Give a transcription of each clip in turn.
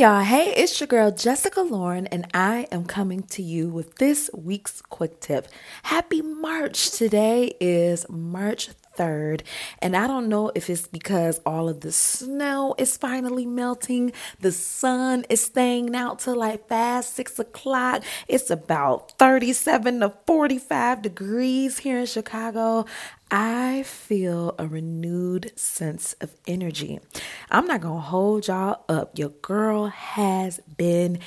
y'all. Hey, it's your girl Jessica Lauren, and I am coming to you with this week's quick tip. Happy March. Today is March 3rd, and I don't know if it's because all of the snow is finally melting, the sun is staying out till like fast six o'clock. It's about 37 to 45 degrees here in Chicago. I feel a renewed sense of energy. I'm not to hold y'all up. Your girl has been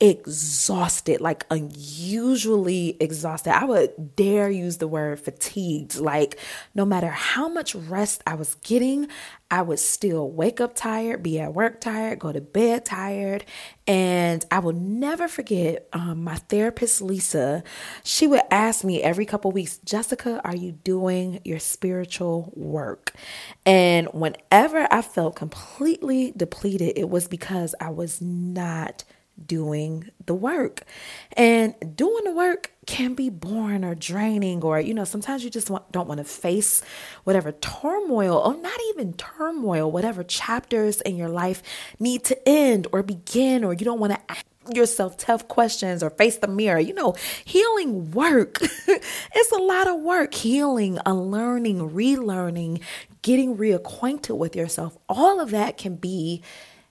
exhausted, like unusually exhausted. I would dare use the word fatigued. Like, no matter how much rest I was getting, I would still wake up tired, be at work tired, go to bed tired. And I will never forget um, my therapist, Lisa. She would ask me every couple weeks, Jessica, are you doing your spiritual work? And whenever I felt completely depleted, it was because I was not doing the work. And doing the work can be boring or draining, or, you know, sometimes you just want, don't want to face whatever turmoil, or not even turmoil, whatever chapters in your life need to end or begin, or you don't want to yourself tough questions or face the mirror. You know, healing work. it's a lot of work. Healing, unlearning, relearning, getting reacquainted with yourself. All of that can be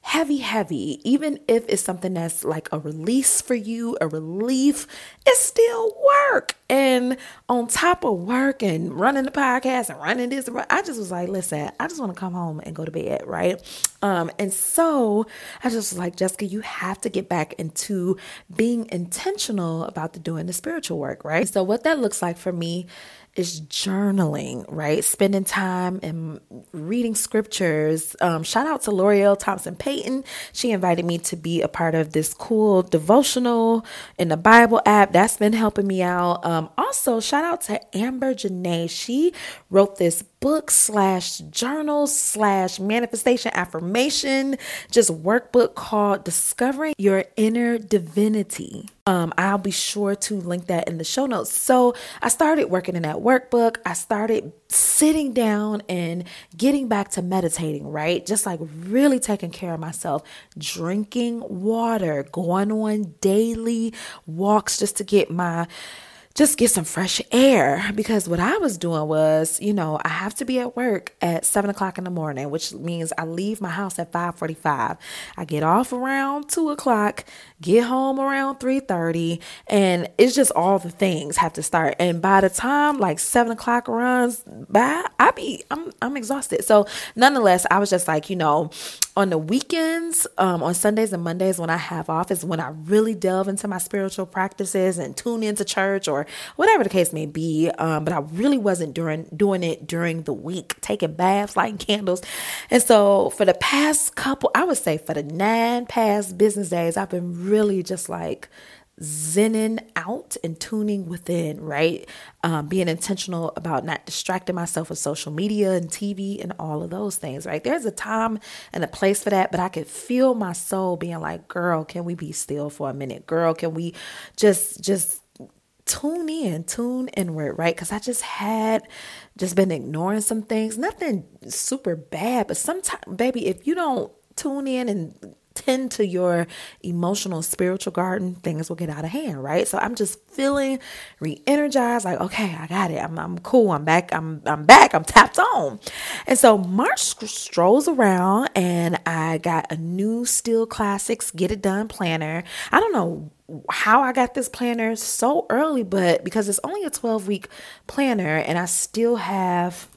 heavy, heavy, even if it's something that's like a release for you, a relief, it's still work. And on top of work and running the podcast and running this, I just was like, listen, I just want to come home and go to bed, right? Um, and so I just was like, Jessica, you have to get back into being intentional about the doing the spiritual work, right? So what that looks like for me is journaling, right? Spending time and reading scriptures. Um, shout out to L'Oreal Thompson Payton. She invited me to be a part of this cool devotional in the Bible app. That's been helping me out. Um, also, shout out to Amber Janae. She wrote this book slash journal slash manifestation affirmation, just workbook called Discovering Your Inner Divinity. Um, I'll be sure to link that in the show notes. So I started working in that workbook. I started sitting down and getting back to meditating, right? Just like really taking care of myself, drinking water, going on daily walks just to get my just get some fresh air because what I was doing was, you know, I have to be at work at seven o'clock in the morning, which means I leave my house at five forty-five. I get off around two o'clock, get home around three thirty, and it's just all the things have to start. And by the time like seven o'clock runs by, I be I'm I'm exhausted. So nonetheless, I was just like, you know, on the weekends, um, on Sundays and Mondays when I have off is when I really delve into my spiritual practices and tune into church or whatever the case may be. Um, but I really wasn't during doing it during the week, taking baths, lighting candles. And so for the past couple, I would say for the nine past business days, I've been really just like zenning out and tuning within, right? Um, being intentional about not distracting myself with social media and TV and all of those things, right? There's a time and a place for that, but I could feel my soul being like, girl, can we be still for a minute? Girl, can we just, just, tune in, tune inward, right? Because I just had just been ignoring some things, nothing super bad, but sometimes, baby, if you don't tune in and tend to your emotional spiritual garden, things will get out of hand, right? So I'm just feeling re-energized, like, okay, I got it. I'm, I'm cool. I'm back. I'm I'm back. I'm tapped on. And so March strolls around and I got a new Stil Classics Get It Done planner. I don't know how I got this planner so early, but because it's only a 12 week planner and I still have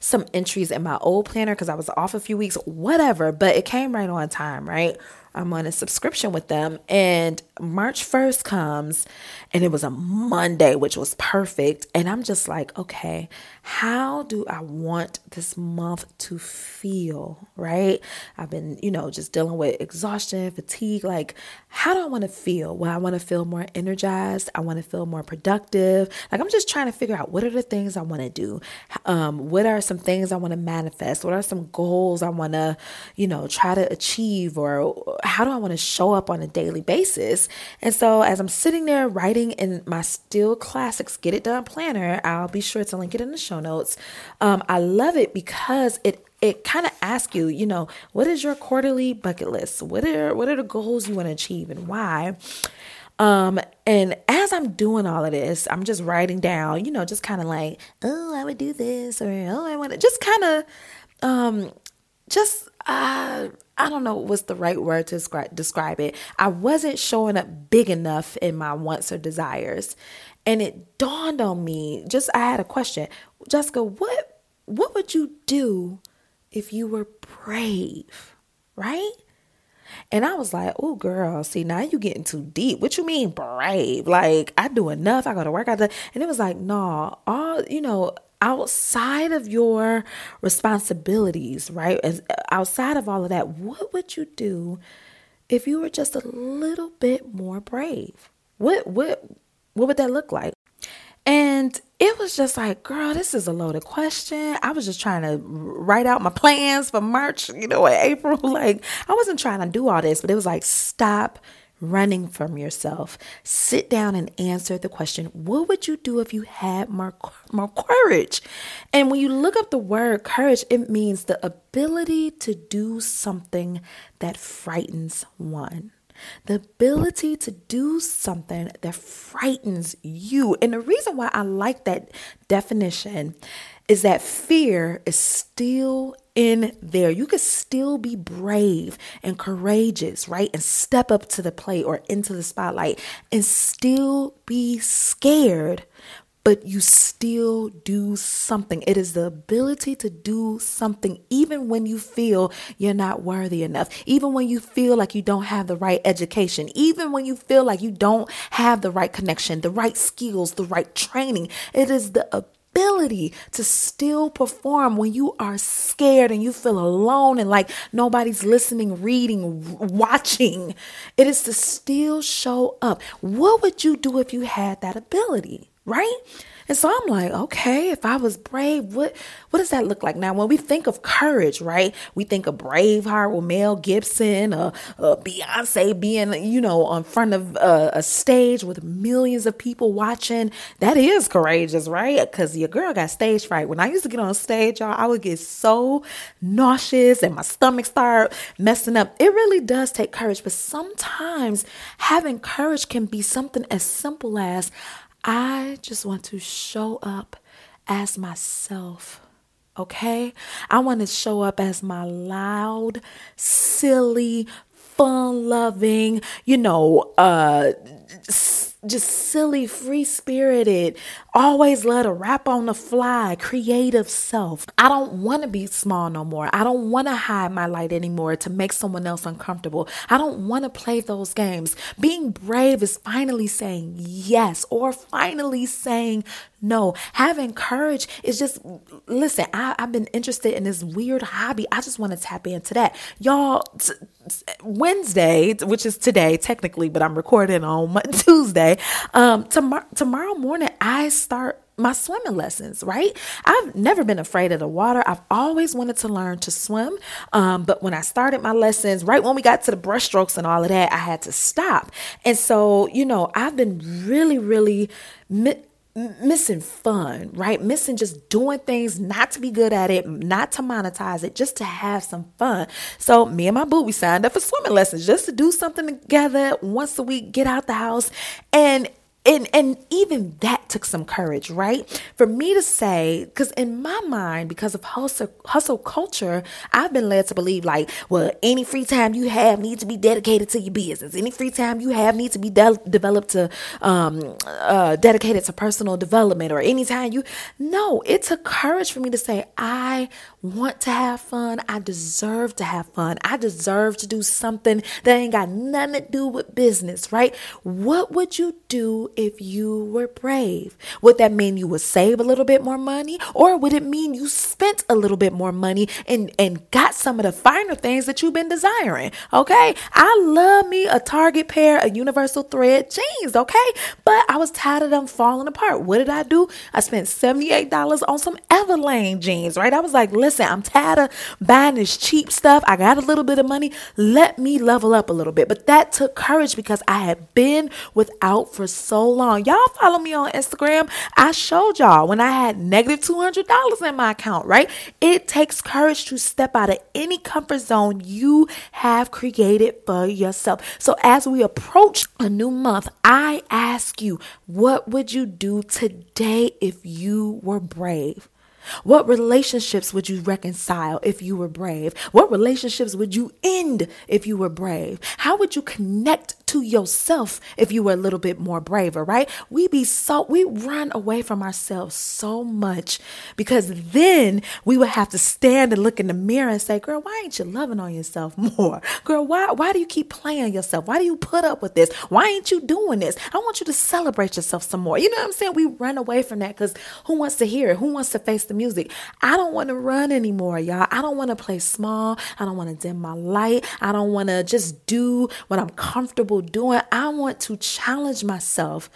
some entries in my old planner because I was off a few weeks, whatever, but it came right on time, right? I'm on a subscription with them. And March 1st comes and it was a Monday, which was perfect. And I'm just like, okay, how do I want this month to feel? Right? I've been, you know, just dealing with exhaustion, fatigue. Like, how do I want to feel? Well, I want to feel more energized. I want to feel more productive. Like, I'm just trying to figure out what are the things I want to do? Um, what are some things I want to manifest? What are some goals I want to, you know, try to achieve? Or how do I want to show up on a daily basis? And so as I'm sitting there writing in my Stil Classics Get It Done planner, I'll be sure to link it in the show notes. Um, I love it because it it kind of asks you, you know, what is your quarterly bucket list? What are what are the goals you want to achieve and why? Um, and as I'm doing all of this, I'm just writing down, you know, just kind of like, oh, I would do this, or oh, I want to just kind of, um, just uh, I don't know what's the right word to describe describe it. I wasn't showing up big enough in my wants or desires, and it dawned on me. Just I had a question, Jessica. What what would you do if you were brave, right? And I was like, oh, girl, see, now you getting too deep. What you mean brave? Like, I do enough. I go to work. I do. And it was like, no, all, you know, outside of your responsibilities, right? As, outside of all of that, what would you do if you were just a little bit more brave? What, what, what would that look like? And it was just like, girl, this is a loaded question. I was just trying to write out my plans for March, you know, April. Like, I wasn't trying to do all this, but it was like, stop running from yourself. Sit down and answer the question what would you do if you had more, more courage? And when you look up the word courage, it means the ability to do something that frightens one. The ability to do something that frightens you. And the reason why I like that definition is that fear is still in there. You could still be brave and courageous, right? And step up to the plate or into the spotlight and still be scared, but you still do something. It is the ability to do something even when you feel you're not worthy enough, even when you feel like you don't have the right education, even when you feel like you don't have the right connection, the right skills, the right training. It is the ability to still perform when you are scared and you feel alone and like nobody's listening, reading, watching. It is to still show up. What would you do if you had that ability? Right? And so I'm like, okay, if I was brave, what what does that look like? Now, when we think of courage, right? We think of Braveheart with Mel Gibson, uh, uh Beyonce being, you know, on front of uh, a stage with millions of people watching. That is courageous, right? Because your girl got stage fright. When I used to get on stage, y'all, I would get so nauseous and my stomach start messing up. It really does take courage, but sometimes having courage can be something as simple as I just want to show up as myself. Okay? I want to show up as my loud, silly, fun loving, you know, uh, just silly, free spirited, always love to rap on the fly, creative self. I don't want to be small no more. I don't want to hide my light anymore to make someone else uncomfortable. I don't want to play those games. Being brave is finally saying yes or finally saying no. Having courage is just, listen, I, have been interested in this weird hobby. I just want to tap into that. Y'all, t- Wednesday, which is today technically, but I'm recording on Tuesday. Um, tomorrow, tomorrow morning, I start my swimming lessons, right? I've never been afraid of the water. I've always wanted to learn to swim. Um, but when I started my lessons, right when we got to the brushstrokes and all of that, I had to stop. And so, you know, I've been really, really missing fun, right? Missing just doing things not to be good at it, not to monetize it, just to have some fun. So me and my boo, we signed up for swimming lessons just to do something together once a week, get out the house. And and and even that took some courage right? For me to say because in my mind because of hustle hustle culture i've been led to believe like well any free time you have needs to be dedicated to your business. Any free time you have needs to be de- developed to um uh dedicated to personal development or anytime you no it took courage for me to say i want to have fun i deserve to have fun i deserve to do something that ain't got nothing to do with business right what would you do if you were brave? Would that mean you would save a little bit more money? Or would it mean you spent a little bit more money and, and got some of the finer things that you've been desiring? Okay. I love me a Target pair of universal thread jeans. Okay. But I was tired of them falling apart. What did I do? I spent $78 on some Everlane jeans, right? I was like, listen listen, I'm tired of buying this cheap stuff. I got a little bit of money. Let me level up a little bit. But that took courage because I had been without for so long. Y'all follow me on Instagram. I showed y'all when I had negative $200 in my account, right? It takes courage to step out of any comfort zone you have created for yourself. So as we approach a new month, I ask you, what would you do today if you were brave? What relationships would you reconcile if you were brave? What relationships would you end if you were brave? How would you connect to yourself if you were a little bit more braver, right? We be so we run away from ourselves so much because then we would have to stand and look in the mirror and say, "Girl, why ain't you loving on yourself more? Girl, why why do you keep playing yourself? Why do you put up with this? Why ain't you doing this? I want you to celebrate yourself some more." You know what I'm saying? We run away from that cuz who wants to hear it? Who wants to face the music? I don't want to run anymore, y'all. I don't want to play small. I don't want to dim my light. I don't want to just do what I'm comfortable doing. I want to challenge myself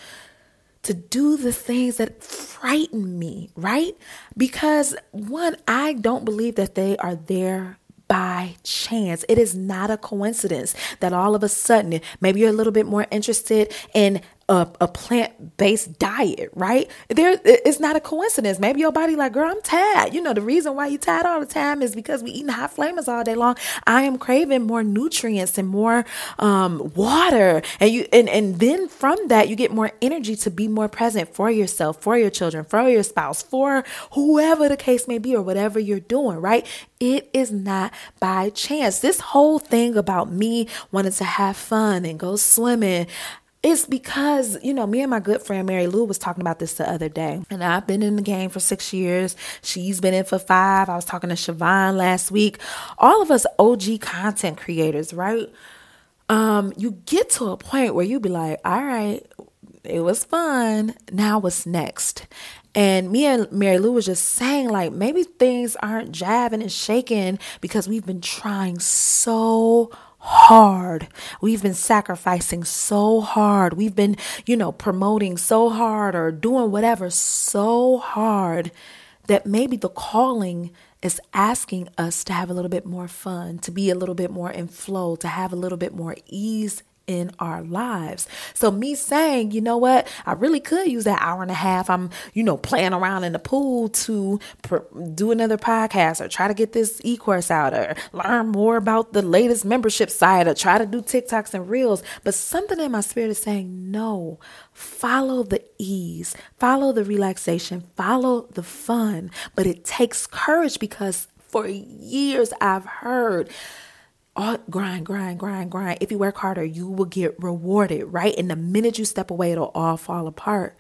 to do the things that frighten me, right? Because one, I don't believe that they are there by chance. It is not a coincidence that all of a sudden, maybe you're a little bit more interested in a, a plant-based diet, right? There it's not a coincidence. Maybe your body like, girl, I'm tired. You know, the reason why you tired all the time is because we eating hot flamers all day long. I am craving more nutrients and more um, water. And you and, and then from that you get more energy to be more present for yourself, for your children, for your spouse, for whoever the case may be or whatever you're doing, right? It is not by chance. This whole thing about me wanting to have fun and go swimming, it's because, you know, me and my good friend Mary Lou was talking about this the other day. And I've been in the game for six years. She's been in for five. I was talking to Siobhan last week. All of us OG content creators, right? Um, you get to a point where you be like, all right, it was fun. Now what's next? And me and Mary Lou was just saying, like, maybe things aren't jabbing and shaking because we've been trying so hard. We've been sacrificing so hard. We've been, you know, promoting so hard or doing whatever so hard that maybe the calling is asking us to have a little bit more fun, to be a little bit more in flow, to have a little bit more ease in our lives. So me saying, you know what, I really could use that hour and a half. I'm, you know, playing around in the pool to do another podcast or try to get this e-course out or learn more about the latest membership site or try to do TikToks and reels. But something in my spirit is saying, no, follow the ease, follow the relaxation, follow the fun. But it takes courage because for years I've heard all grind, grind, grind, grind. If you work harder, you will get rewarded, right? And the minute you step away, it'll all fall apart.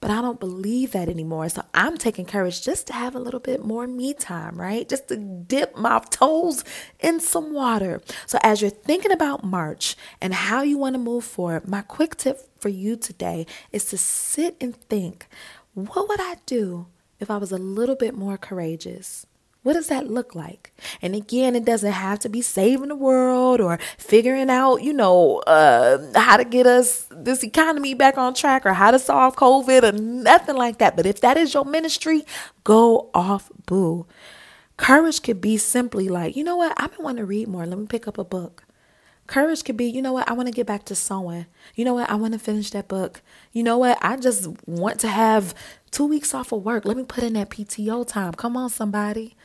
But I don't believe that anymore. So I'm taking courage just to have a little bit more me time, right? Just to dip my toes in some water. So as you're thinking about March and how you want to move forward, my quick tip for you today is to sit and think what would I do if I was a little bit more courageous? What does that look like? And again, it doesn't have to be saving the world or figuring out, you know, uh, how to get us this economy back on track or how to solve COVID or nothing like that. But if that is your ministry, go off, boo. Courage could be simply like, you know what? I've been wanting to read more. Let me pick up a book. Courage could be, you know what, I want to get back to sewing. You know what, I want to finish that book. You know what, I just want to have two weeks off of work. Let me put in that PTO time. Come on, somebody.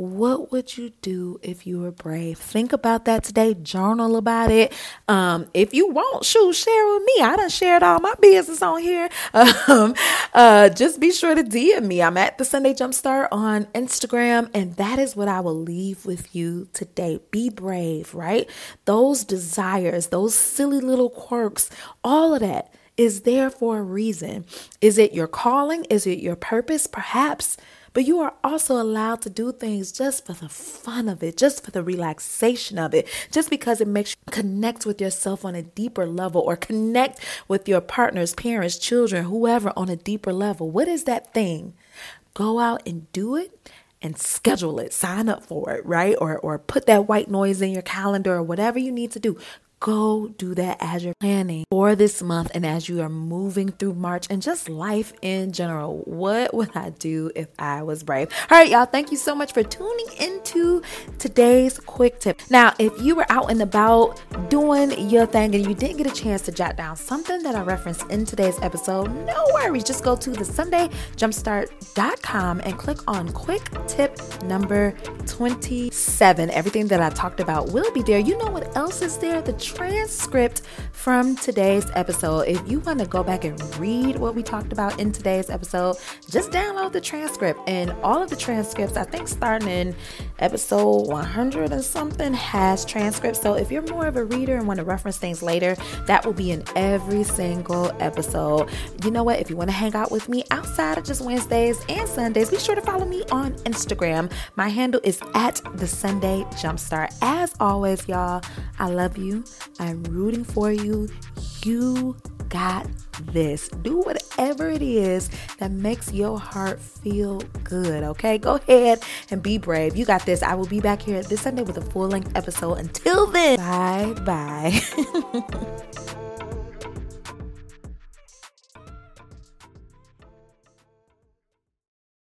What would you do if you were brave? Think about that today. Journal about it. Um, if you want, shoot, share with me. I done shared all my business on here. Um, uh, just be sure to DM me. I'm at the Sunday Jumpstart on Instagram, and that is what I will leave with you today. Be brave, right? Those desires, those silly little quirks, all of that is there for a reason. Is it your calling? Is it your purpose? Perhaps. But you are also allowed to do things just for the fun of it, just for the relaxation of it, just because it makes you connect with yourself on a deeper level or connect with your partners, parents, children, whoever on a deeper level. What is that thing? Go out and do it and schedule it, sign up for it, right? Or or put that white noise in your calendar or whatever you need to do. Go do that as you're planning for this month and as you are moving through March and just life in general. What would I do if I was brave? All right, y'all, thank you so much for tuning into today's quick tip. Now, if you were out and about doing your thing and you didn't get a chance to jot down something that I referenced in today's episode, no worries. Just go to the SundayJumpstart.com and click on quick tip number 27. Everything that I talked about will be there. You know what else is there? The transcript from today's episode. If you want to go back and read what we talked about in today's episode, just download the transcript. And all of the transcripts, I think starting in episode 100 and something, has transcripts. So if you're more of a reader and want to reference things later, that will be in every single episode. You know what? If you want to hang out with me outside of just Wednesdays and Sundays, be sure to follow me on Instagram. My handle is at the Sunday Jumpstart. As always, y'all, I love you. I'm rooting for you. You got this. Do whatever it is that makes your heart feel good, okay? Go ahead and be brave. You got this. I will be back here this Sunday with a full length episode. Until then, bye bye.